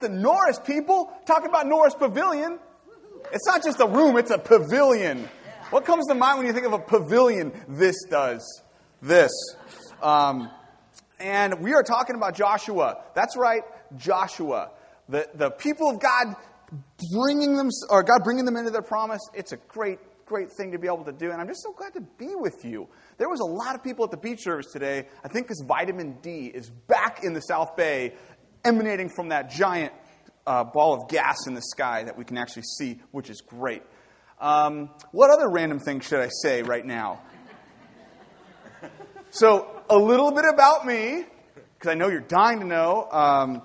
The Norris people talking about Norris Pavilion. It's not just a room, it's a pavilion. What comes to mind when you think of a pavilion? This does. This. Um, and we are talking about Joshua. That's right, Joshua. The, the people of God bringing them, or God bringing them into their promise. It's a great, great thing to be able to do. And I'm just so glad to be with you. There was a lot of people at the beach service today, I think because vitamin D is back in the South Bay emanating from that giant uh, ball of gas in the sky that we can actually see, which is great. Um, what other random thing should I say right now? So, a little bit about me, because I know you're dying to know. Um,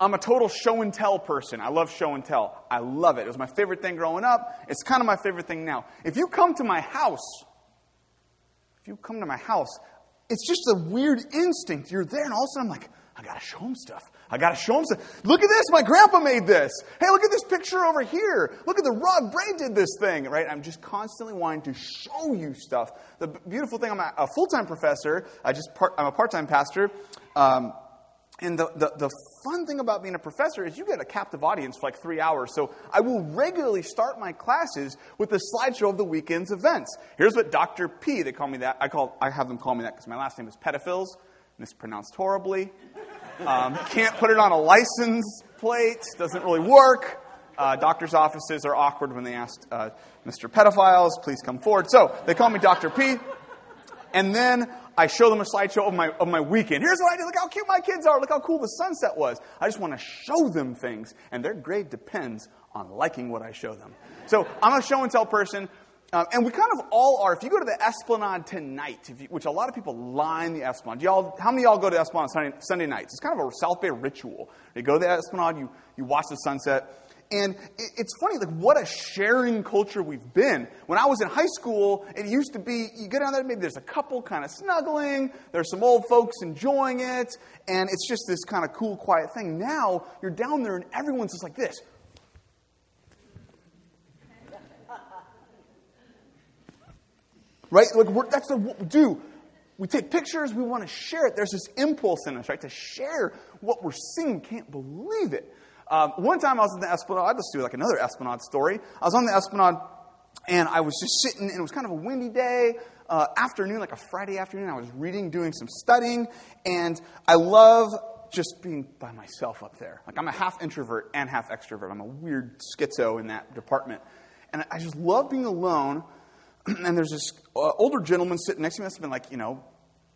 I'm a total show and tell person. I love show and tell. I love it. It was my favorite thing growing up. It's kind of my favorite thing now. If you come to my house, if you come to my house, it's just a weird instinct. You're there, and all of a sudden I'm like, I gotta show them stuff. I gotta show them stuff. Look at this, my grandpa made this. Hey, look at this picture over here. Look at the rug. Bray did this thing, right? I'm just constantly wanting to show you stuff. The beautiful thing, I'm a, full time professor. I just part, I'm a part time pastor. Um, and the, the, the, fun thing about being a professor is you get a captive audience for like three hours. So I will regularly start my classes with a slideshow of the weekend's events. Here's what Dr. P, they call me that. I, call, I have them call me that because my last name is Pedophiles, mispronounced horribly. Um, can't put it on a license plate, doesn't really work. Uh, doctors' offices are awkward when they ask uh, Mr. Pedophiles, please come forward. So they call me Dr. P. And then I show them a slideshow of my, of my weekend. Here's what I did. Look how cute my kids are. Look how cool the sunset was. I just want to show them things, and their grade depends on liking what I show them. So I'm a show and tell person. Um, and we kind of all are. If you go to the Esplanade tonight, you, which a lot of people line the Esplanade, y'all, how many of y'all go to Esplanade Sunday, Sunday nights? It's kind of a South Bay ritual. You go to the Esplanade, you, you watch the sunset. And it, it's funny, like, what a sharing culture we've been. When I was in high school, it used to be you get down there, maybe there's a couple kind of snuggling, there's some old folks enjoying it, and it's just this kind of cool, quiet thing. Now, you're down there, and everyone's just like this. Right? Like that's what we do. We take pictures, we want to share it. There's this impulse in us, right, to share what we're seeing. Can't believe it. Um, one time I was in the Esplanade, I'll just do like another Esplanade story. I was on the Esplanade and I was just sitting, and it was kind of a windy day, uh, afternoon, like a Friday afternoon. I was reading, doing some studying, and I love just being by myself up there. Like I'm a half introvert and half extrovert. I'm a weird schizo in that department. And I just love being alone and there's this uh, older gentleman sitting next to me. Have been like, you know,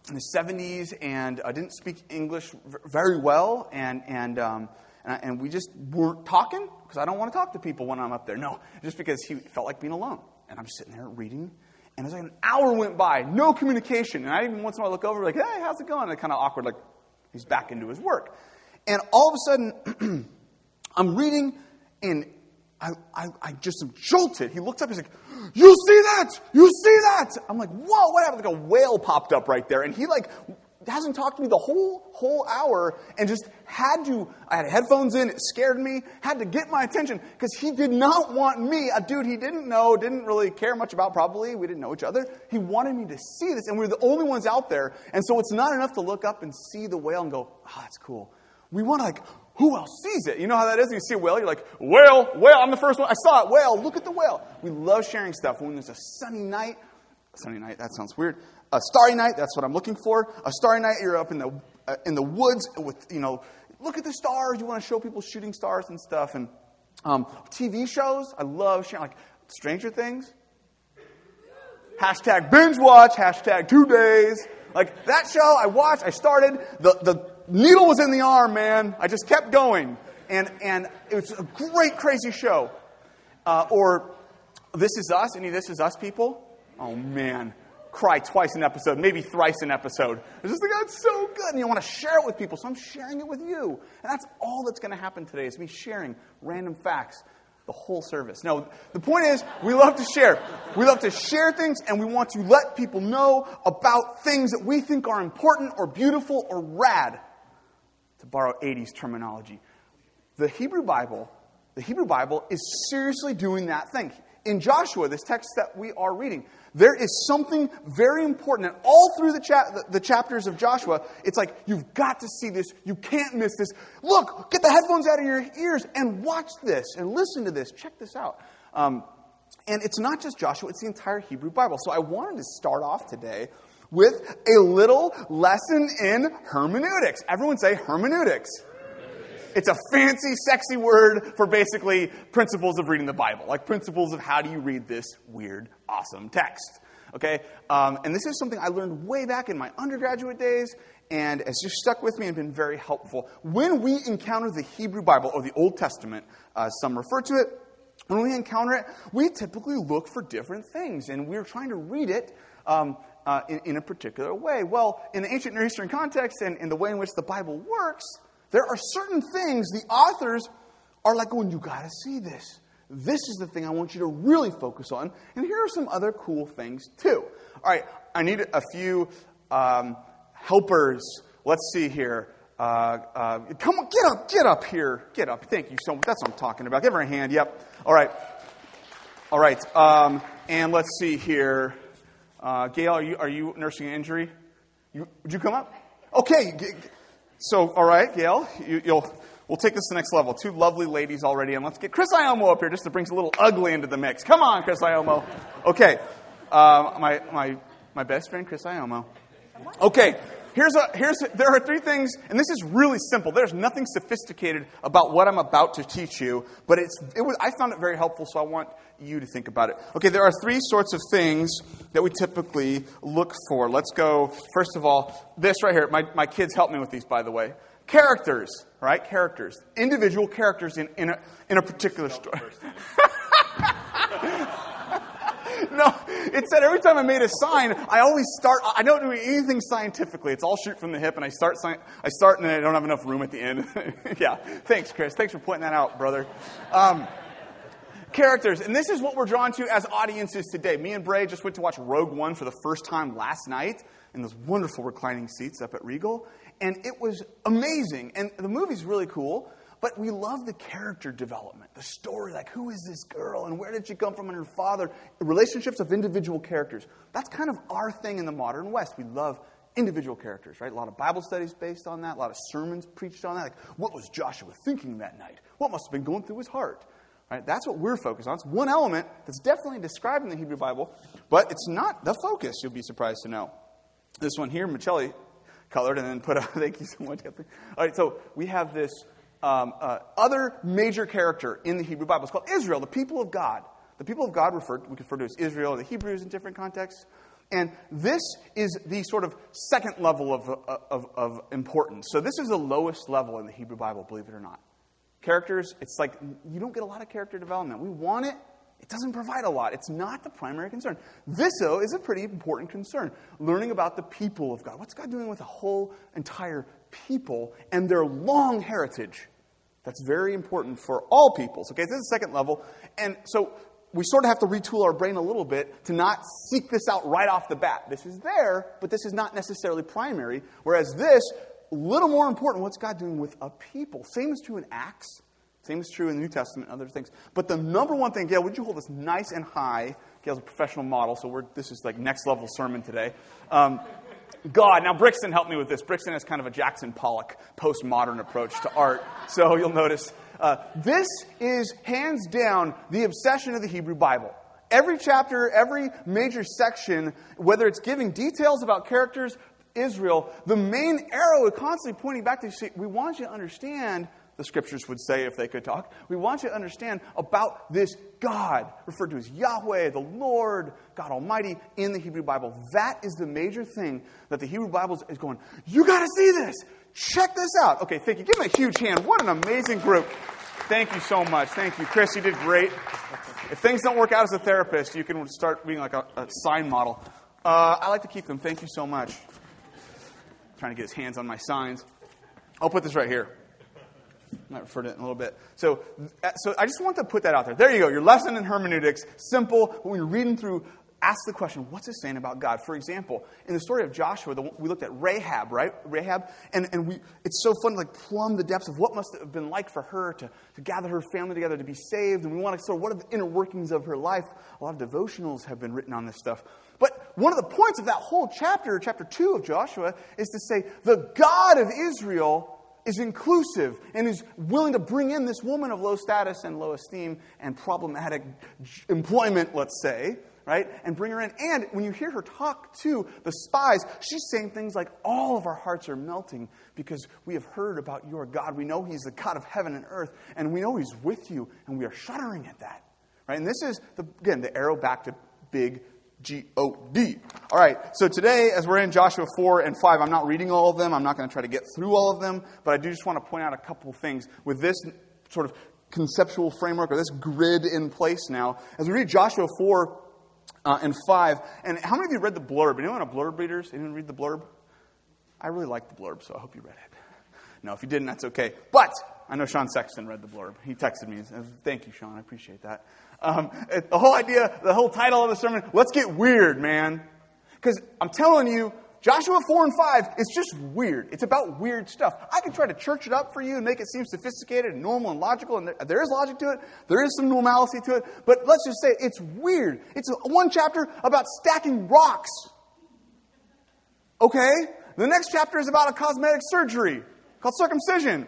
in his 70s and uh, didn't speak English v- very well. And, and, um, and, and, we just weren't talking because I don't want to talk to people when I'm up there. No, just because he felt like being alone. And I'm just sitting there reading. And it's like an hour went by, no communication. And I even once in a while look over, like, hey, how's it going? And kind of awkward, like he's back into his work. And all of a sudden, I'm reading, and I, I, I just am jolted. He looks up, he's like, You see that? You see that? I'm like, Whoa, what happened? Like a whale popped up right there. And he, like, hasn't talked to me the whole whole hour and just had to I had headphones in, it scared me, had to get my attention because he did not want me, a dude he didn't know, didn't really care much about probably, we didn't know each other. He wanted me to see this and we are the only ones out there. And so it's not enough to look up and see the whale and go, "Oh, that's cool." We want to like who else sees it? You know how that is? You see a whale, you're like, whale, whale, I'm the first one. I saw it, whale, look at the whale. We love sharing stuff. When there's a sunny night, sunny night, that sounds weird. A starry night, that's what I'm looking for. A starry night, you're up in the, uh, in the woods with, you know, look at the stars. You want to show people shooting stars and stuff. And um, TV shows, I love sharing, like Stranger Things. Hashtag binge watch, hashtag two days. Like that show, I watched, I started, the, the needle was in the arm, man. I just kept going. And, and it was a great, crazy show. Uh, or This Is Us. Any This Is Us people? Oh, man. Cry twice an episode, maybe thrice an episode. It's just like, that's so good. And you want to share it with people, so I'm sharing it with you. And that's all that's going to happen today is me sharing random facts the whole service. No, the point is, we love to share. We love to share things and we want to let people know about things that we think are important or beautiful or rad borrow 80s terminology. The Hebrew Bible, the Hebrew Bible is seriously doing that thing. in Joshua, this text that we are reading, there is something very important. And all through the, cha- the, chapters of Joshua, it's like, you've got to see this. You can't miss this. Look, get the headphones out of your ears and watch this and listen to this. Check this out. Um, and it's not just Joshua, it's the entire Hebrew Bible. So I wanted to start off today with a little lesson in hermeneutics. Everyone say hermeneutics. It's a fancy, sexy word for basically principles of reading the Bible, like principles of how do you read this weird, awesome text. Okay? Um, and this is something I learned way back in my undergraduate days, and it's just stuck with me and been very helpful. When we encounter the Hebrew Bible, or the Old Testament, uh, some refer to it, when we encounter it, we typically look for different things, and we're trying to read it um, uh, in, in, a particular way. Well, in the ancient Near Eastern context and in the way in which the Bible works, there are certain things the authors are like going, you got to see this. This is the thing I want you to really focus on. And here are some other cool things, too. All right, I need a few um, helpers. Let's see here. Uh, uh, come on, get up, get up here. Get up. Thank you so much. That's what I'm talking about. Give her a hand. Yep. All right. All right. Um, and let's see here. Uh, Gail, are you, are you nursing an injury? You, would you come up? Okay. So, all right, Gail, you, will we'll take this to the next level. Two lovely ladies already, and let's get Chris Iomo up here just to bring a little ugly into the mix. Come on, Chris Iomo. Okay, uh, my, my, my best friend, Chris Iomo. Okay, here's a, here's a, there are three things, and this is really simple. There's nothing sophisticated about what I'm about to teach you, but it's, it was, I found it very helpful, so I want you to think about it. Okay, there are three sorts of things that we typically look for. Let's go, first of all, this right here. My, my kids help me with these, by the way. Characters, right? Characters. Individual characters in, in, a, in a particular story. no, it said every time I made a sign, I always start. I don't do anything scientifically. It's all shoot from the hip, and I start. I start, and I don't have enough room at the end. yeah, thanks, Chris. Thanks for pointing that out, brother. Um, characters, and this is what we're drawn to as audiences today. Me and Bray just went to watch Rogue One for the first time last night in those wonderful reclining seats up at Regal, and it was amazing. And the movie's really cool. But we love the character development, the story, like who is this girl and where did she come from and her father, the relationships of individual characters. That's kind of our thing in the modern West. We love individual characters, right? A lot of Bible studies based on that, a lot of sermons preached on that. Like, what was Joshua thinking that night? What must have been going through his heart? Right? That's what we're focused on. It's one element that's definitely described in the Hebrew Bible, but it's not the focus, you'll be surprised to know. This one here, Michelli colored and then put up. Thank you so much. All right, so we have this um, uh, other major character in the Hebrew Bible. It's called Israel, the people of God. The people of God referred we refer to as Israel the Hebrews in different contexts. And this is the sort of second level of, of, of importance. So this is the lowest level in the Hebrew Bible, believe it or not. Characters, it's like you don't get a lot of character development. We want it, it doesn't provide a lot. It's not the primary concern. This, though, is a pretty important concern. Learning about the people of God. What's God doing with a whole entire people and their long heritage? That's very important for all peoples. Okay, this is the second level. And so we sort of have to retool our brain a little bit to not seek this out right off the bat. This is there, but this is not necessarily primary. Whereas this, a little more important, what's God doing with a people? Same is true in Acts. Same is true in the New Testament and other things. But the number one thing, Gail, would you hold this nice and high? Gail's a professional model, so we're, this is like next level sermon today. Um, God. Now, Brixton helped me with this. Brixton has kind of a Jackson Pollock postmodern approach to art. So you'll notice uh, this is hands down the obsession of the Hebrew Bible. Every chapter, every major section, whether it's giving details about characters, Israel, the main arrow is constantly pointing back to see, we want you to understand the scriptures would say if they could talk. We want you to understand about this God, referred to as Yahweh, the Lord, God Almighty in the Hebrew Bible. That is the major thing that the Hebrew Bible is going, you got to see this. Check this out. Okay, thank you. Give them a huge hand. What an amazing group. Thank you so much. Thank you. Chris, you did great. If things don't work out as a therapist, you can start being like a, a sign model. Uh, I like to keep them. Thank you so much. Trying to get his hands on my signs. I'll put this right here. I might refer to it in a little bit. So, uh, so I just want to put that out there. There you go. Your lesson in hermeneutics, simple. When you're reading through ask the question, what's this saying about God? For example, in the story of Joshua, the, we looked at Rahab, right? Rahab, and, and we, it's so fun to like plumb the depths of what must have been like for her to, to gather her family together to be saved. And we want to sort of what are the inner workings of her life. A lot of devotionals have been written on this stuff. But one of the points of that whole chapter, chapter 2 of Joshua, is to say the God of Israel is inclusive and is willing to bring in this woman of low status and low esteem and problematic employment, let's say, right? And bring her in. And when you hear her talk to the spies, she's saying things like, All of our hearts are melting because we have heard about your God. We know He's the God of heaven and earth, and we know He's with you, and we are shuddering at that. Right? And this is, the, again, the arrow back to big G O D. All right, so today, as we're in Joshua 4 and 5, I'm not reading all of them. I'm not going to try to get through all of them, but I do just want to point out a couple things with this sort of conceptual framework or this grid in place now. As we read Joshua 4 uh, and 5. And how many of you read the blurb? Anyone a blurb readers? Anyone read the blurb? I really like the blurb, so I hope you read it. No, if you didn't, that's okay. But I know Sean Sexton read the blurb. He texted me. Said, Thank you, Sean. I appreciate that. Um, the whole idea, the whole title of the sermon, let's get weird, man. Because I'm telling you, Joshua 4 and 5 is just weird. It's about weird stuff. I can try to church it up for you and make it seem sophisticated and normal and logical, and there is logic to it. There is some normalcy to it. But let's just say it's weird. It's one chapter about stacking rocks. Okay? The next chapter is about a cosmetic surgery called circumcision.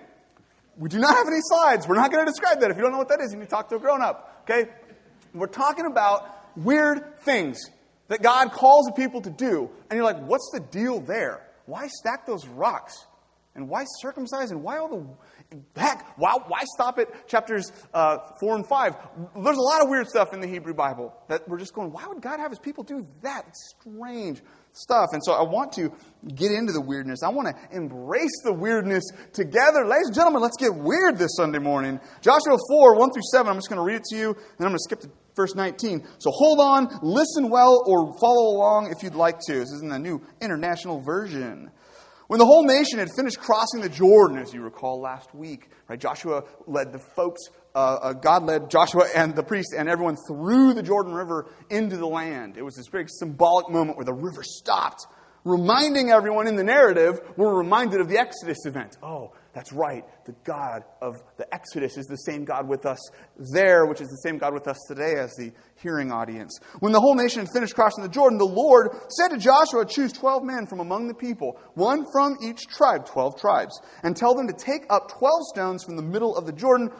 We do not have any slides. We're not going to describe that. If you don't know what that is, you need to talk to a grown up. Okay? We're talking about weird things that God calls the people to do. And you're like, what's the deal there? Why stack those rocks? And why circumcise? And why all the heck? Why, why stop at chapters uh, 4 and 5? There's a lot of weird stuff in the Hebrew Bible that we're just going, why would God have his people do that? It's strange stuff. And so I want to get into the weirdness. I want to embrace the weirdness together. Ladies and gentlemen, let's get weird this Sunday morning. Joshua 4, 1 through 7, I'm just going to read it to you, and I'm going to skip to verse 19. So hold on, listen well, or follow along if you'd like to. This is in the New International Version. When the whole nation had finished crossing the Jordan, as you recall last week, right, Joshua led the folks, uh, uh, God led Joshua and the priests and everyone through the Jordan River into the land. It was this big symbolic moment where the river stopped, reminding everyone in the narrative, we're reminded of the Exodus event. Oh, that's right. The God of the Exodus is the same God with us there, which is the same God with us today as the hearing audience. When the whole nation finished crossing the Jordan, the Lord said to Joshua, Choose 12 men from among the people, one from each tribe, 12 tribes, and tell them to take up 12 stones from the middle of the Jordan,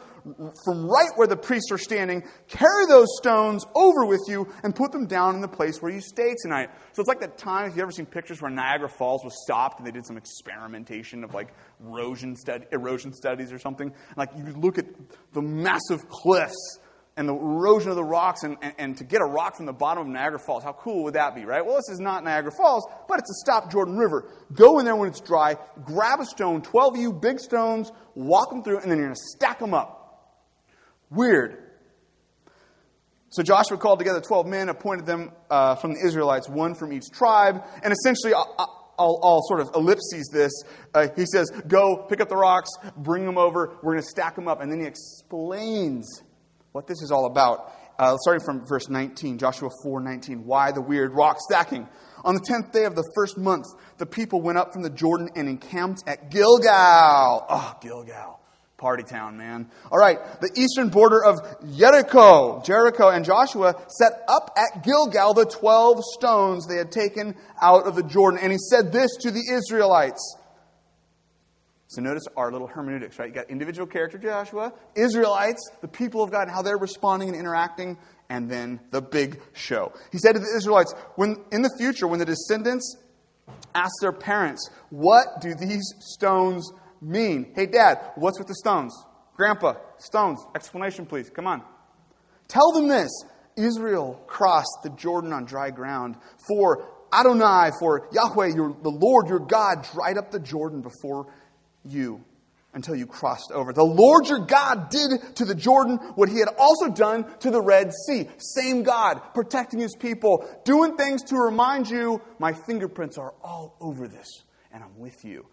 from right where the priests are standing, carry those stones over with you and put them down in the place where you stay tonight. So it's like that time, if you've ever seen pictures where Niagara Falls was stopped and they did some experimentation of like erosion, stud- erosion studies or something. Like you look at the massive cliffs and the erosion of the rocks and, and, and, to get a rock from the bottom of Niagara Falls. How cool would that be, right? Well, this is not Niagara Falls, but it's a stop Jordan River. Go in there when it's dry, grab a stone, 12 of you, big stones, walk them through, and then you're going to stack them up. Weird. So Joshua called together 12 men, appointed them uh, from the Israelites, one from each tribe, and essentially, I'll, I'll, I'll sort of ellipses this. Uh, he says, Go, pick up the rocks, bring them over, we're going to stack them up. And then he explains what this is all about. Uh, starting from verse 19, Joshua 4 19. Why the weird rock stacking? On the tenth day of the first month, the people went up from the Jordan and encamped at Gilgal. Oh, Gilgal. Party town, man. All right, the eastern border of Jericho. Jericho and Joshua set up at Gilgal the 12 stones they had taken out of the Jordan. And he said this to the Israelites. So notice our little hermeneutics, right? You got individual character Joshua, Israelites, the people of God, and how they're responding and interacting, and then the big show. He said to the Israelites, when in the future, when the descendants ask their parents, What do these stones mean? Hey, Dad, what's with the stones? Grandpa, stones. Explanation, please. Come on. Tell them this Israel crossed the Jordan on dry ground. For Adonai, for Yahweh, your, the Lord your God, dried up the Jordan before you until you crossed over. The Lord your God did to the Jordan what he had also done to the Red Sea. Same God, protecting his people, doing things to remind you, my fingerprints are all over this, and I'm with you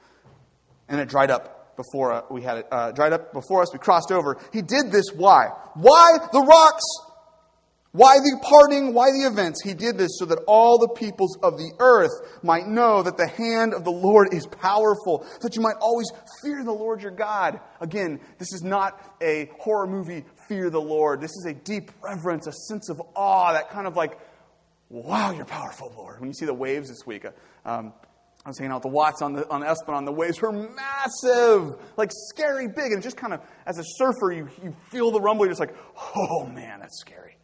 and it dried up before uh, we had it uh, dried up before us. We crossed over. He did this. Why? Why the rocks? Why the parting? Why the events? He did this so that all the peoples of the earth might know that the hand of the Lord is powerful, so that you might always fear the Lord your God. Again, this is not a horror movie, fear the Lord. This is a deep reverence, a sense of awe, that kind of like, wow, you're powerful, Lord. When you see the waves this week, uh, um, I was hanging out with the Watts on the on Esplanade. The waves were massive, like scary big, and just kind of as a surfer, you you feel the rumble. You're just like, oh man, that's scary.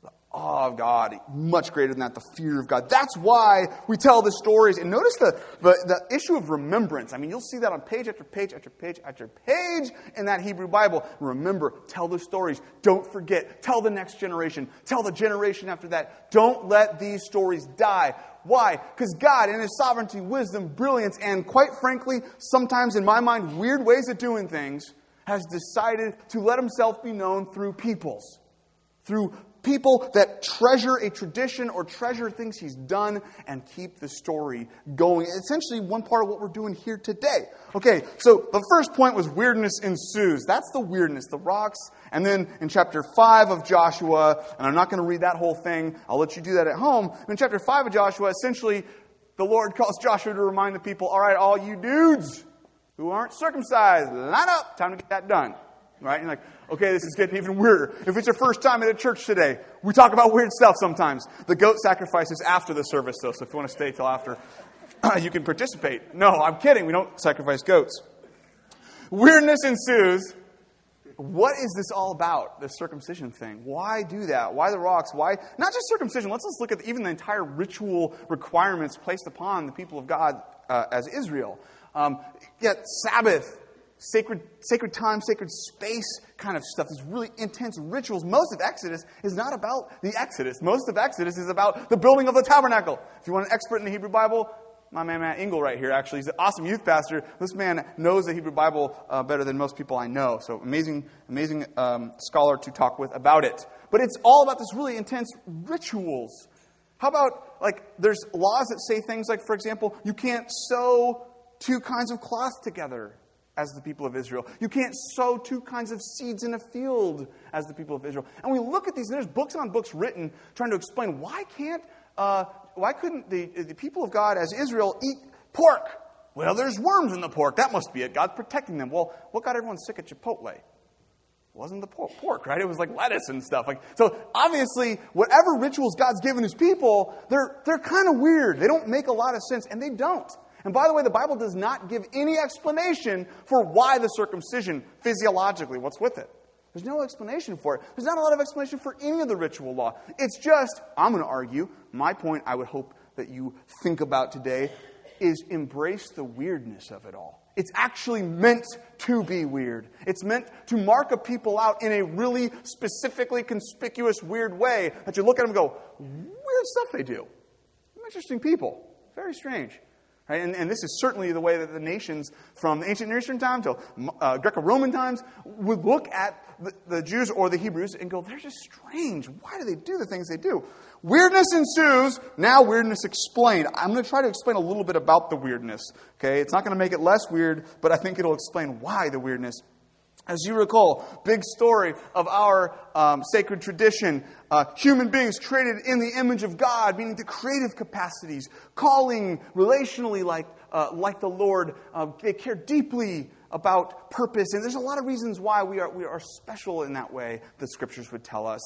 The awe of God, much greater than that. The fear of God. That's why we tell the stories. And notice the, the the issue of remembrance. I mean, you'll see that on page after page after page after page in that Hebrew Bible. Remember, tell the stories. Don't forget. Tell the next generation. Tell the generation after that. Don't let these stories die. Why? Because God, in His sovereignty, wisdom, brilliance, and quite frankly, sometimes in my mind, weird ways of doing things, has decided to let Himself be known through peoples. Through people that treasure a tradition or treasure things He's done and keep the story going. Essentially, one part of what we're doing here today. Okay, so the first point was weirdness ensues. That's the weirdness, the rocks and then in chapter 5 of Joshua, and I'm not going to read that whole thing, I'll let you do that at home. In chapter 5 of Joshua, essentially, the Lord calls Joshua to remind the people, all right, all you dudes who aren't circumcised, line up, time to get that done. Right? And like, okay, this is getting even weirder. If it's your first time at a church today, we talk about weird stuff sometimes. The goat sacrifice is after the service, though, so if you want to stay till after, you can participate. No, I'm kidding. We don't sacrifice goats. Weirdness ensues what is this all about, the circumcision thing? Why do that? Why the rocks? Why not just circumcision? Let's just look at even the entire ritual requirements placed upon the people of God uh, as Israel. Um, yet Sabbath, sacred, sacred time, sacred space kind of stuff, these really intense rituals. Most of Exodus is not about the Exodus. Most of Exodus is about the building of the tabernacle. If you want an expert in the Hebrew Bible, my man Matt Engel right here, actually. He's an awesome youth pastor. This man knows the Hebrew Bible uh, better than most people I know. So amazing, amazing um, scholar to talk with about it. But it's all about this really intense rituals. How about, like, there's laws that say things like, for example, you can't sew two kinds of cloth together as the people of Israel. You can't sow two kinds of seeds in a field as the people of Israel. And we look at these, and there's books on books written trying to explain why can't uh, why couldn't the, the people of God as Israel eat pork? Well, there's worms in the pork. That must be it. God's protecting them. Well, what got everyone sick at Chipotle? Wasn't the pork, right? It was like lettuce and stuff. Like so, obviously, whatever rituals God's given His people, they're they're kind of weird. They don't make a lot of sense, and they don't. And by the way, the Bible does not give any explanation for why the circumcision physiologically. What's with it? There's no explanation for it. There's not a lot of explanation for any of the ritual law. It's just, I'm going to argue, my point I would hope that you think about today is embrace the weirdness of it all. It's actually meant to be weird. It's meant to mark a people out in a really specifically conspicuous, weird way that you look at them and go, weird stuff they do. Interesting people. Very strange. Right? And, and, this is certainly the way that the nations from ancient Near Eastern time to uh, Greco Roman times would look at the, the, Jews or the Hebrews and go, they're just strange. Why do they do the things they do? Weirdness ensues. Now, weirdness explained. I'm going to try to explain a little bit about the weirdness. Okay? It's not going to make it less weird, but I think it'll explain why the weirdness as you recall, big story of our um, sacred tradition. Uh, human beings created in the image of God, meaning the creative capacities, calling relationally like, uh, like the Lord. Uh, they care deeply about purpose. And there's a lot of reasons why we are, we are special in that way, the scriptures would tell us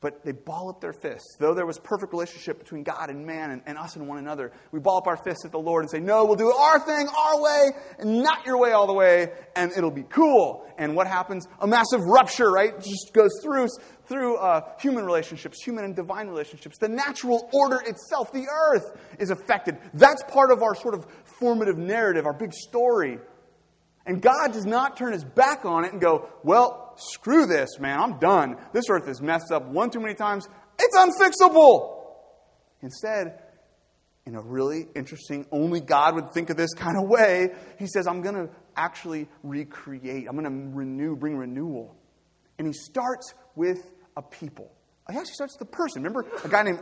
but they ball up their fists. Though there was perfect relationship between God and man and, and, us and one another, we ball up our fists at the Lord and say, No, we'll do our thing our way and not your way all the way, and it'll be cool. And what happens? A massive rupture, right? Just goes through, through uh, human relationships, human and divine relationships. The natural order itself, the earth, is affected. That's part of our sort of formative narrative, our big story. And God does not turn his back on it and go, Well, screw this, man, I'm done. This earth is messed up one too many times. It's unfixable. Instead, in a really interesting, only God would think of this kind of way, he says, I'm going to actually recreate, I'm going to renew, bring renewal. And he starts with a people. He actually starts with a person. Remember a guy named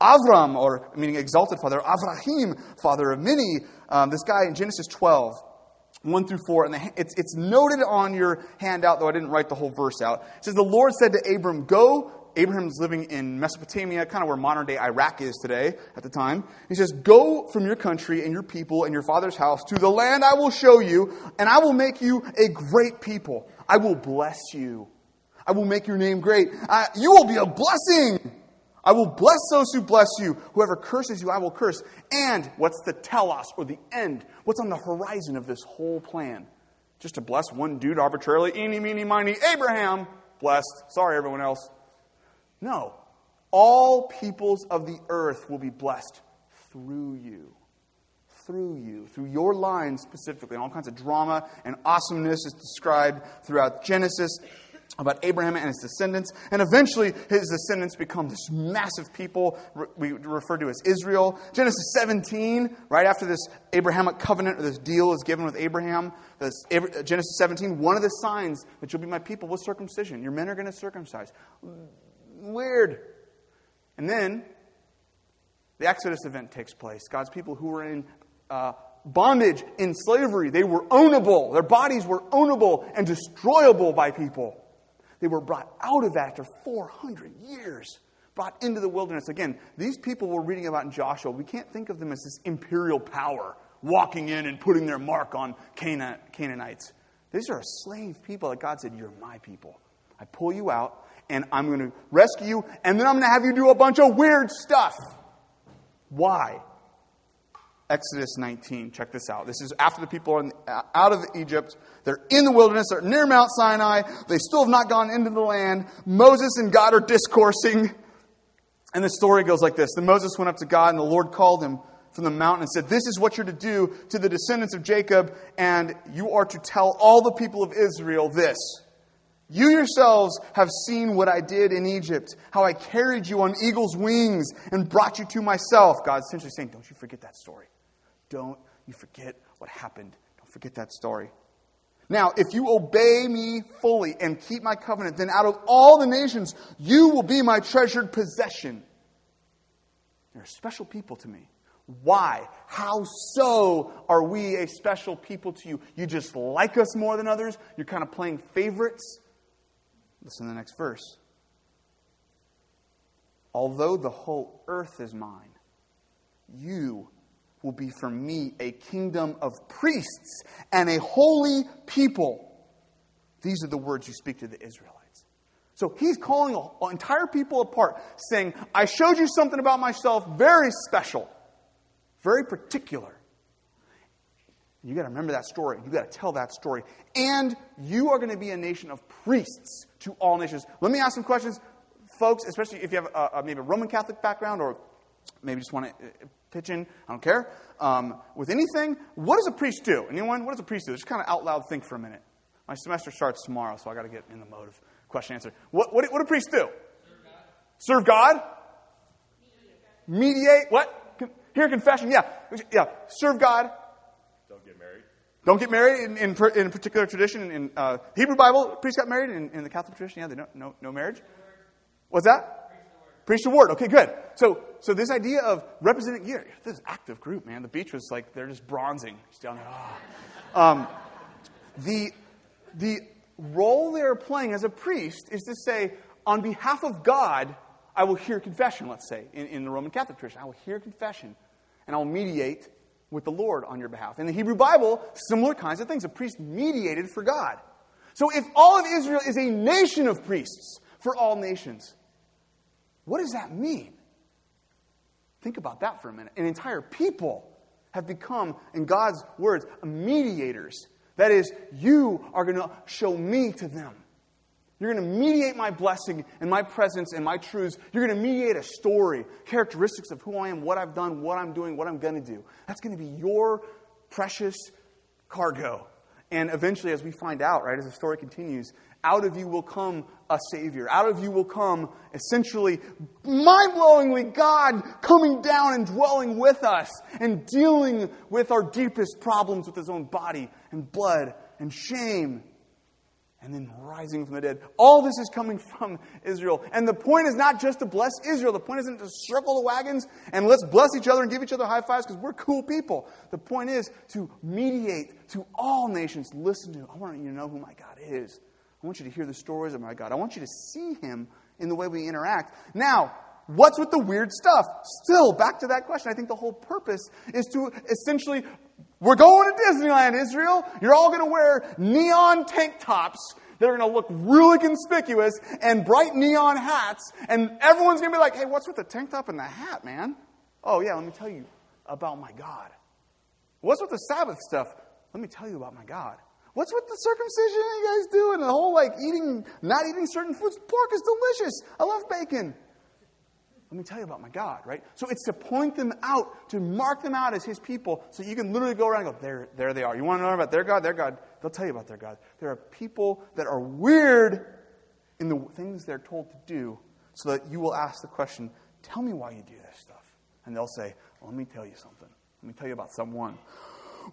Avram, or meaning exalted father, Avraham, father of many. Um, this guy in Genesis 12. 1 through 4, and the, it's, it's noted on your handout, though I didn't write the whole verse out. It says, The Lord said to Abram, Go. Abraham's living in Mesopotamia, kind of where modern day Iraq is today at the time. He says, Go from your country and your people and your father's house to the land I will show you, and I will make you a great people. I will bless you. I will make your name great. I, you will be a blessing. I will bless those who bless you. Whoever curses you, I will curse. And what's the telos or the end? What's on the horizon of this whole plan? Just to bless one dude arbitrarily, eeny, meeny, miny, Abraham, blessed. Sorry, everyone else. No. All peoples of the earth will be blessed through you. Through you. Through your line specifically. And all kinds of drama and awesomeness is described throughout Genesis about Abraham and his descendants. And eventually, his descendants become this massive people we refer to as Israel. Genesis 17, right after this Abrahamic covenant or this deal is given with Abraham, this, Genesis 17, one of the signs that you'll be my people was circumcision. Your men are going to circumcise. Weird. And then the Exodus event takes place. God's people who were in uh, bondage, in slavery, they were ownable. Their bodies were ownable and destroyable by people. They were brought out of after 400 years, brought into the wilderness. Again, these people we're reading about in Joshua, we can't think of them as this imperial power walking in and putting their mark on Canaan, Canaanites. These are slave people that God said, You're my people. I pull you out, and I'm going to rescue you, and then I'm going to have you do a bunch of weird stuff. Why? Exodus 19. Check this out. This is after the people are uh, out of Egypt. They're in the wilderness. They're near Mount Sinai. They still have not gone into the land. Moses and God are discoursing. And the story goes like this Then Moses went up to God, and the Lord called him from the mountain and said, This is what you're to do to the descendants of Jacob, and you are to tell all the people of Israel this. You yourselves have seen what I did in Egypt, how I carried you on eagle's wings and brought you to myself. God's essentially saying, Don't you forget that story. Don't you forget what happened. Don't forget that story. Now, if you obey me fully and keep my covenant, then out of all the nations, you will be my treasured possession. You're a special people to me. Why? How so are we a special people to you? You just like us more than others? You're kind of playing favorites? Listen to the next verse. Although the whole earth is mine, you will be for me a kingdom of priests and a holy people. These are the words you speak to the Israelites. So he's calling an entire people apart, saying, I showed you something about myself very special, very particular. You got to remember that story. You got to tell that story. And you are going to be a nation of priests to all nations. Let me ask some questions, folks, especially if you have a, a, maybe a Roman Catholic background or maybe just want to uh, pitch in, I don't care. Um, with anything, what does a priest do? Anyone? What does a priest do? Just kind of out loud think for a minute. My semester starts tomorrow, so I got to get in the mode of question answer. What, what, what do priests do? Serve God. Serve God? Mediate. Mediate. What? Hear confession. Yeah. Yeah. Serve God. Don't get married. Don't get married in, in, in a particular tradition. In uh, Hebrew Bible, priests got married. In, in the Catholic tradition, yeah, they don't, no, no marriage. What's that? Priest the word. Okay, good. So, so this idea of representing, yeah, this active group, man. The beach was like, they're just bronzing. Just down there. Oh. Um, the, the role they're playing as a priest is to say, on behalf of God, I will hear confession, let's say, in, in the Roman Catholic tradition. I will hear confession, and I will mediate with the Lord on your behalf. In the Hebrew Bible, similar kinds of things. A priest mediated for God. So if all of Israel is a nation of priests for all nations, what does that mean? Think about that for a minute. An entire people have become, in God's words, mediators. That is, you are going to show me to them. You're going to mediate my blessing and my presence and my truths. You're going to mediate a story, characteristics of who I am, what I've done, what I'm doing, what I'm going to do. That's going to be your precious cargo. And eventually, as we find out, right, as the story continues, out of you will come a Savior. Out of you will come, essentially, mind blowingly, God coming down and dwelling with us and dealing with our deepest problems with His own body and blood and shame. And then rising from the dead. All this is coming from Israel. And the point is not just to bless Israel. The point isn't to circle the wagons and let's bless each other and give each other high fives because we're cool people. The point is to mediate to all nations. Listen to, I want you to know who my God is. I want you to hear the stories of my God. I want you to see him in the way we interact. Now, what's with the weird stuff? Still, back to that question. I think the whole purpose is to essentially we're going to Disneyland, Israel. You're all going to wear neon tank tops that are going to look really conspicuous and bright neon hats. And everyone's going to be like, hey, what's with the tank top and the hat, man? Oh, yeah, let me tell you about my God. What's with the Sabbath stuff? Let me tell you about my God. What's with the circumcision you guys do and the whole like eating, not eating certain foods? Pork is delicious. I love bacon. Let me tell you about my God, right? So it's to point them out, to mark them out as his people, so you can literally go around and go, there, there they are. You want to know about their God? Their God. They'll tell you about their God. There are people that are weird in the things they're told to do, so that you will ask the question, tell me why you do this stuff. And they'll say, well, let me tell you something. Let me tell you about someone.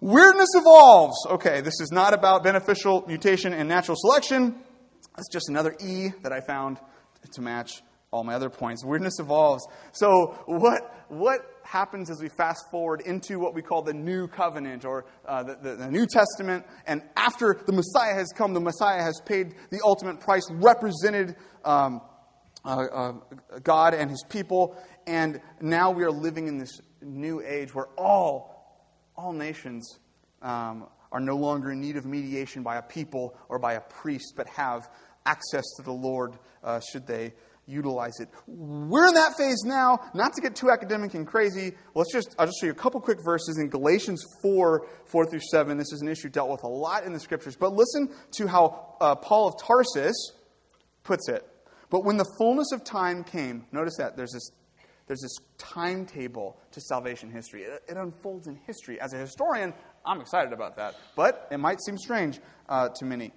Weirdness evolves. Okay, this is not about beneficial mutation and natural selection. That's just another E that I found to match all my other points. Weirdness evolves. So, what, what happens as we fast forward into what we call the New Covenant or uh, the, the, the, New Testament? And after the Messiah has come, the Messiah has paid the ultimate price, represented um, uh, uh, God and his people. And now we are living in this new age where all, all nations um, are no longer in need of mediation by a people or by a priest, but have access to the Lord uh, should they utilize it. We're in that phase now, not to get too academic and crazy. Let's just, I'll just show you a couple quick verses in Galatians 4, 4 through 7. This is an issue dealt with a lot in the scriptures. But listen to how uh, Paul of Tarsus puts it. But when the fullness of time came, notice that there's this, there's this timetable to salvation history. It, it unfolds in history. As a historian, I'm excited about that. But it might seem strange uh, to many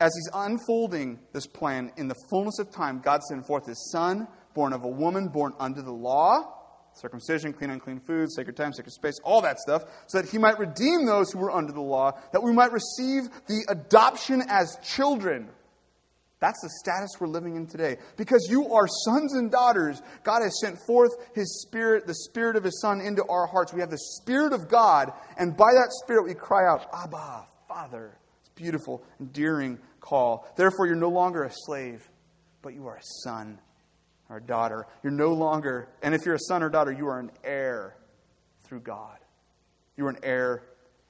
as he's unfolding this plan in the fullness of time, God sent forth his son, born of a woman, born under the law, circumcision, clean unclean food, sacred time, sacred space, all that stuff, so that he might redeem those who were under the law, that we might receive the adoption as children. That's the status we're living in today. Because you are sons and daughters, God has sent forth His Spirit, the Spirit of His Son, into our hearts. We have the Spirit of God, and by that Spirit we cry out, Abba, Father. Beautiful, endearing call. Therefore, you're no longer a slave, but you are a son or a daughter. You're no longer, and if you're a son or daughter, you are an heir through God. You are an heir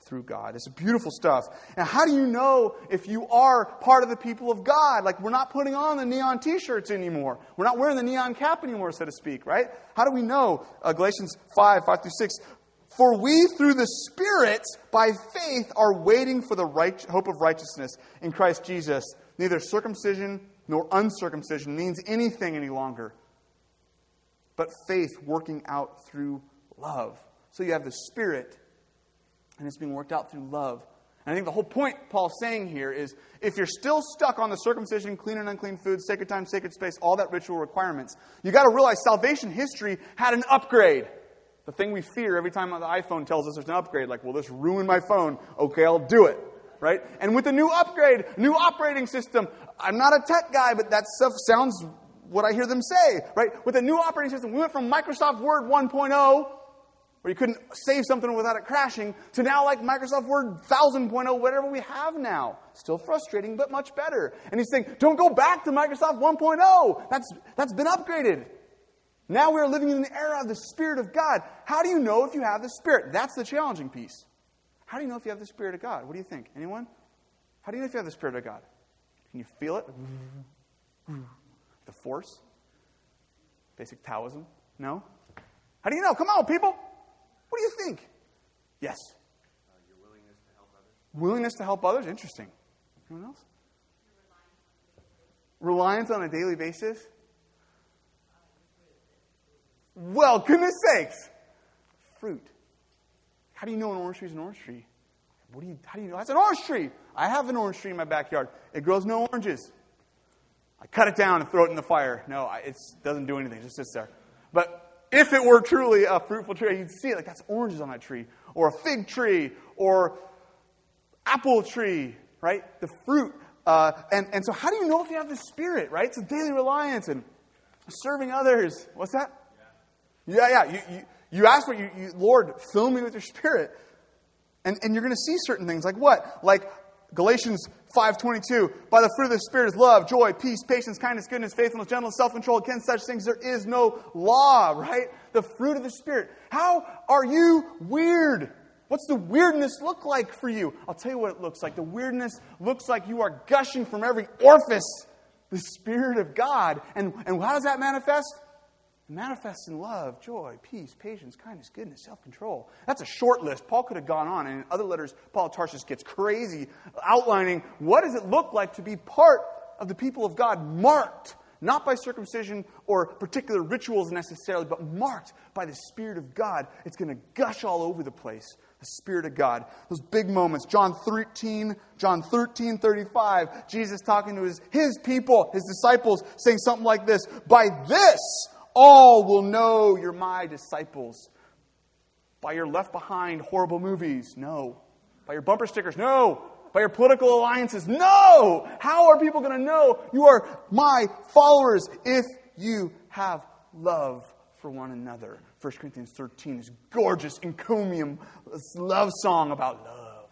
through God. It's beautiful stuff. And how do you know if you are part of the people of God? Like, we're not putting on the neon t shirts anymore. We're not wearing the neon cap anymore, so to speak, right? How do we know? Uh, Galatians 5, 5 through 6. For we, through the Spirit, by faith, are waiting for the right, hope of righteousness in Christ Jesus. Neither circumcision nor uncircumcision means anything any longer, but faith working out through love. So you have the Spirit, and it's being worked out through love. And I think the whole point Paul's saying here is if you're still stuck on the circumcision, clean and unclean food, sacred time, sacred space, all that ritual requirements, you got to realize salvation history had an upgrade. The thing we fear every time the iPhone tells us there's an upgrade, like, will this ruin my phone? Okay, I'll do it. Right? And with the new upgrade, new operating system, I'm not a tech guy, but that stuff sounds what I hear them say, right? With the new operating system, we went from Microsoft Word 1.0, where you couldn't save something without it crashing, to now like Microsoft Word 1000.0, whatever we have now. Still frustrating, but much better. And he's saying, don't go back to Microsoft 1.0. That's, that's been upgraded. Now we are living in the era of the Spirit of God. How do you know if you have the Spirit? That's the challenging piece. How do you know if you have the Spirit of God? What do you think? Anyone? How do you know if you have the Spirit of God? Can you feel it? The force? Basic Taoism? No? How do you know? Come on, people. What do you think? Yes. Uh, your willingness to help others. Willingness to help others? Interesting. Anyone else? Reliance on a daily basis? Well, goodness sakes. Fruit. How do you know an orange tree is an orange tree? What do you, how do you know? That's an orange tree. I have an orange tree in my backyard. It grows no oranges. I cut it down and throw it in the fire. No, it doesn't do anything. It just sits there. But if it were truly a fruitful tree, you'd see it like that's oranges on that tree, or a fig tree, or apple tree, right? The fruit. Uh, and, and so, how do you know if you have the Spirit, right? It's a daily reliance and serving others. What's that? Yeah, yeah. You, you, you ask for you, you, Lord, fill me with your Spirit. And, and you're going to see certain things like what? Like Galatians 5.22, by the fruit of the Spirit is love, joy, peace, patience, kindness, goodness, faithfulness, gentleness, self-control. Against such things there is no law, right? The fruit of the Spirit. How are you weird? What's the weirdness look like for you? I'll tell you what it looks like. The weirdness looks like you are gushing from every orifice the Spirit of God. And, and how does that manifest? Manifests in love, joy, peace, patience, kindness, goodness, self control. That's a short list. Paul could have gone on, and in other letters, Paul of Tarsus gets crazy, outlining what does it look like to be part of the people of God, marked not by circumcision or particular rituals necessarily, but marked by the Spirit of God. It's going to gush all over the place the Spirit of God. Those big moments. John 13, John 13, 35, Jesus talking to his, his people, his disciples, saying something like this By this all will know you're my disciples. By your left behind horrible movies? No. By your bumper stickers? No. By your political alliances? No. How are people going to know you are my followers if you have love for one another? 1 Corinthians 13 is gorgeous encomium, love song about love.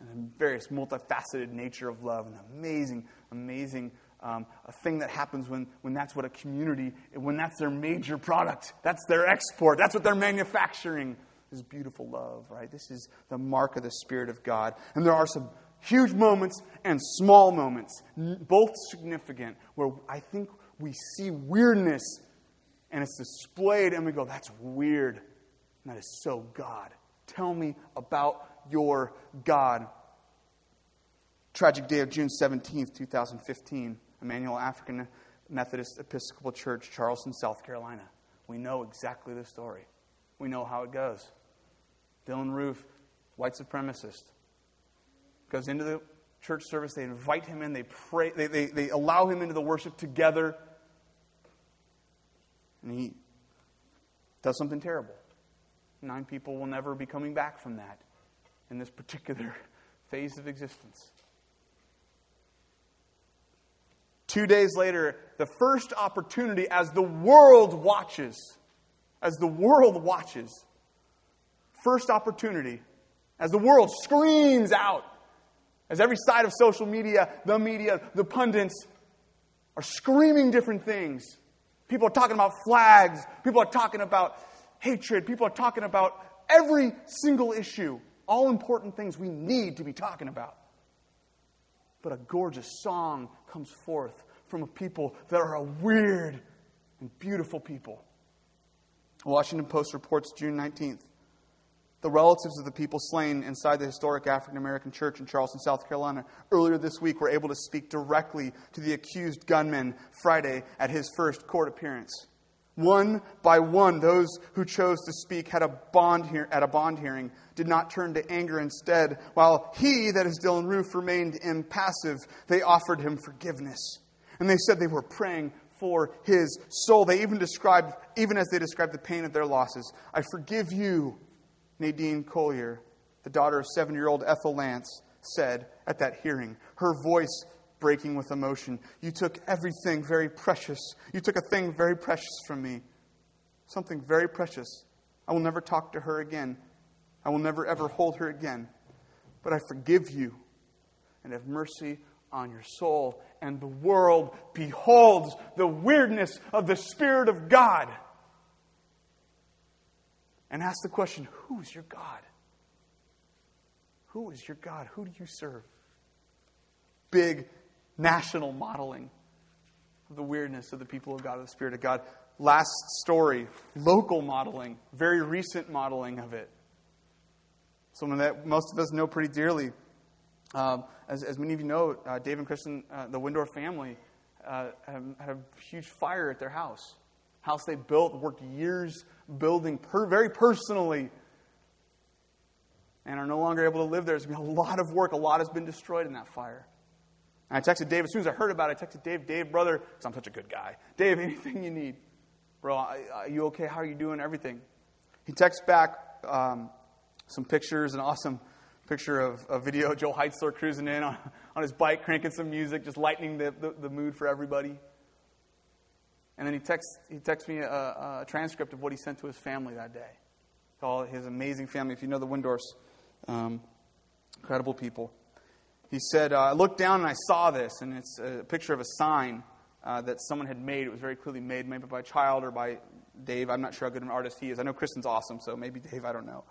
And the various multifaceted nature of love and amazing, amazing um, a thing that happens when, when that's what a community, when that's their major product, that's their export, that's what they're manufacturing. This beautiful love, right? This is the mark of the Spirit of God. And there are some huge moments and small moments, both significant, where I think we see weirdness and it's displayed, and we go, that's weird. And that is so God. Tell me about your God. Tragic day of June 17th, 2015, Emanuel African Methodist Episcopal Church, Charleston, South Carolina. We know exactly the story. We know how it goes. Dylann Roof, white supremacist, goes into the church service. They invite him in. They pray. They, they, they allow him into the worship together. And he does something terrible. Nine people will never be coming back from that in this particular phase of existence. Two days later, the first opportunity as the world watches, as the world watches, first opportunity, as the world screams out, as every side of social media, the media, the pundits are screaming different things. People are talking about flags. People are talking about hatred. People are talking about every single issue. All important things we need to be talking about. But a gorgeous song comes forth from a people that are a weird and beautiful people. The Washington Post reports June 19th the relatives of the people slain inside the historic African American church in Charleston, South Carolina, earlier this week were able to speak directly to the accused gunman Friday at his first court appearance. One by one, those who chose to speak had a bond he- at a bond hearing did not turn to anger instead. While he, that is Dylann Roof, remained impassive, they offered him forgiveness. And they said they were praying for his soul. They even described, even as they described the pain of their losses, I forgive you Nadine Collier, the daughter of seven year old Ethel Lance, said at that hearing, her voice breaking with emotion. You took everything very precious. You took a thing very precious from me. Something very precious. I will never talk to her again. I will never ever hold her again. But I forgive you and have mercy on your soul. And the world beholds the weirdness of the Spirit of God and ask the question who is your God? Who is your God? Who do you serve? Big national modeling of the weirdness of the people of God, of the Spirit of God. Last story, local modeling, very recent modeling of it. Someone that most of us know pretty dearly. Um, as, as, many of you know, uh, Dave and Kristen, uh, the Windor family, uh, a huge fire at their house. House they built, worked years building per, very personally and are no longer able to live there. There's been a lot of work. A lot has been destroyed in that fire. And I texted Dave, as soon as I heard about it, I texted Dave, Dave, brother, because I'm such a good guy. Dave, anything you need. Bro, are you okay? How are you doing? Everything. He texts back um, some pictures, an awesome picture of a video of Joel Heitzler cruising in on, on his bike, cranking some music, just lightening the, the, the mood for everybody. And then he texts, he texts me a, a, transcript of what he sent to his family that day. To all his amazing family. If you know the Windors, um, incredible people. He said, uh, I looked down and I saw this, and it's a picture of a sign uh, that someone had made. It was very clearly made, maybe by a child or by Dave. I'm not sure how good an artist he is. I know Kristen's awesome, so maybe Dave, I don't know.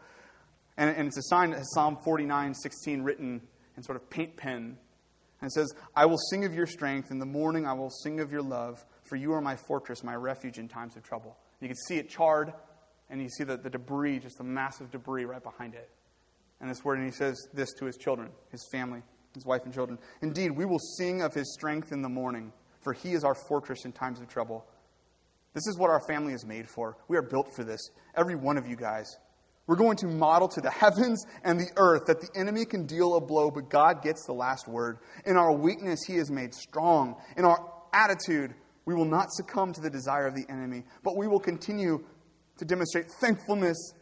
And, and it's a sign that has Psalm 49, 16 written in sort of paint pen. And it says, I will sing of your strength. In the morning I will sing of your love. For you are my fortress, my refuge in times of trouble. You can see it charred, and you see the, the debris, just the massive debris right behind it. And this word, and he says this to his children, his family, his wife and children. Indeed, we will sing of his strength in the morning, for he is our fortress in times of trouble. This is what our family is made for. We are built for this. Every one of you guys. We're going to model to the heavens and the earth that the enemy can deal a blow, but God gets the last word. In our weakness, he is made strong. In our attitude, we will not succumb to the desire of the enemy, but we will continue to demonstrate thankfulness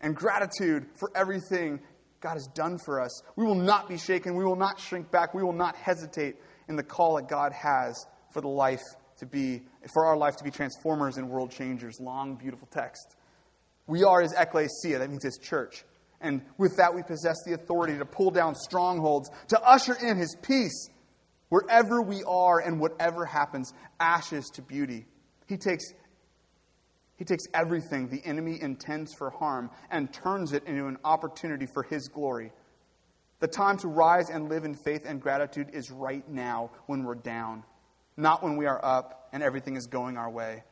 and gratitude for everything God has done for us. We will not be shaken. We will not shrink back. We will not hesitate in the call that God has for the life to be, for our life to be transformers and world changers. Long, beautiful text. We are his ecclesia, that means his church. And with that, we possess the authority to pull down strongholds, to usher in his peace Wherever we are and whatever happens, ashes to beauty. He takes, he takes everything the enemy intends for harm and turns it into an opportunity for his glory. The time to rise and live in faith and gratitude is right now when we're down, not when we are up and everything is going our way.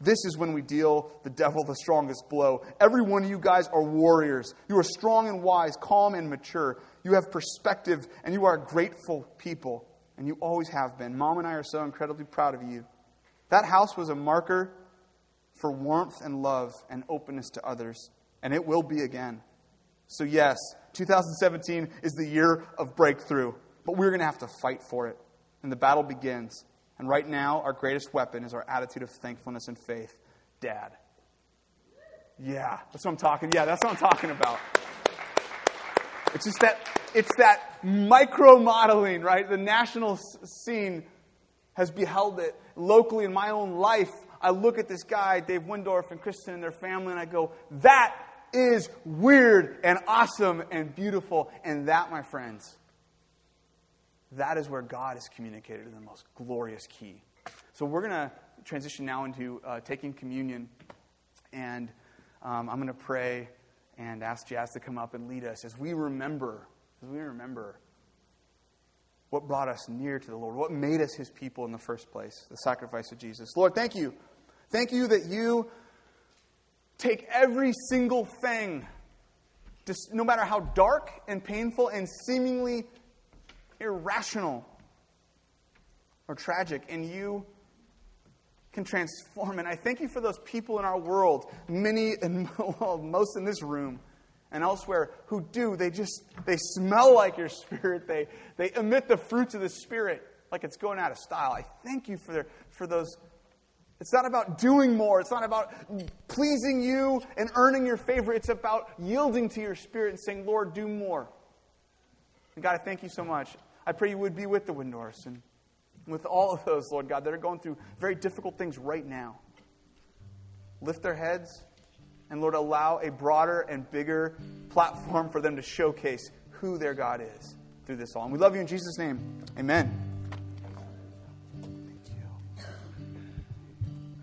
This is when we deal the devil the strongest blow. Every one of you guys are warriors. You are strong and wise, calm and mature. You have perspective, and you are grateful people, and you always have been. Mom and I are so incredibly proud of you. That house was a marker for warmth and love and openness to others, and it will be again. So, yes, 2017 is the year of breakthrough, but we're going to have to fight for it, and the battle begins. And right now, our greatest weapon is our attitude of thankfulness and faith. Dad. Yeah, that's what I'm talking. Yeah, that's what I'm talking about. It's just that it's that micro modeling, right? The national scene has beheld it locally in my own life. I look at this guy, Dave Windorf and Kristen and their family, and I go, that is weird and awesome and beautiful. And that, my friends, that is where God is communicated in the most glorious key. So we're going to transition now into uh, taking communion, and um, I'm going to pray and ask Jazz to come up and lead us as we remember, as we remember what brought us near to the Lord, what made us His people in the first place, the sacrifice of Jesus. Lord, thank you. Thank you that you take every single thing, no matter how dark and painful and seemingly irrational or tragic, and you can transform. And I thank you for those people in our world, many and well, most in this room and elsewhere, who do. They just they smell like your spirit. They they emit the fruits of the spirit like it's going out of style. I thank you for their, for those. It's not about doing more. It's not about pleasing you and earning your favor. It's about yielding to your spirit and saying, Lord, do more. And God, I thank you so much. I pray you would be with the Windors and with all of those, Lord God, that are going through very difficult things right now. Lift their heads, and Lord, allow a broader and bigger platform for them to showcase who their God is through this all. And we love you in Jesus' name. Amen.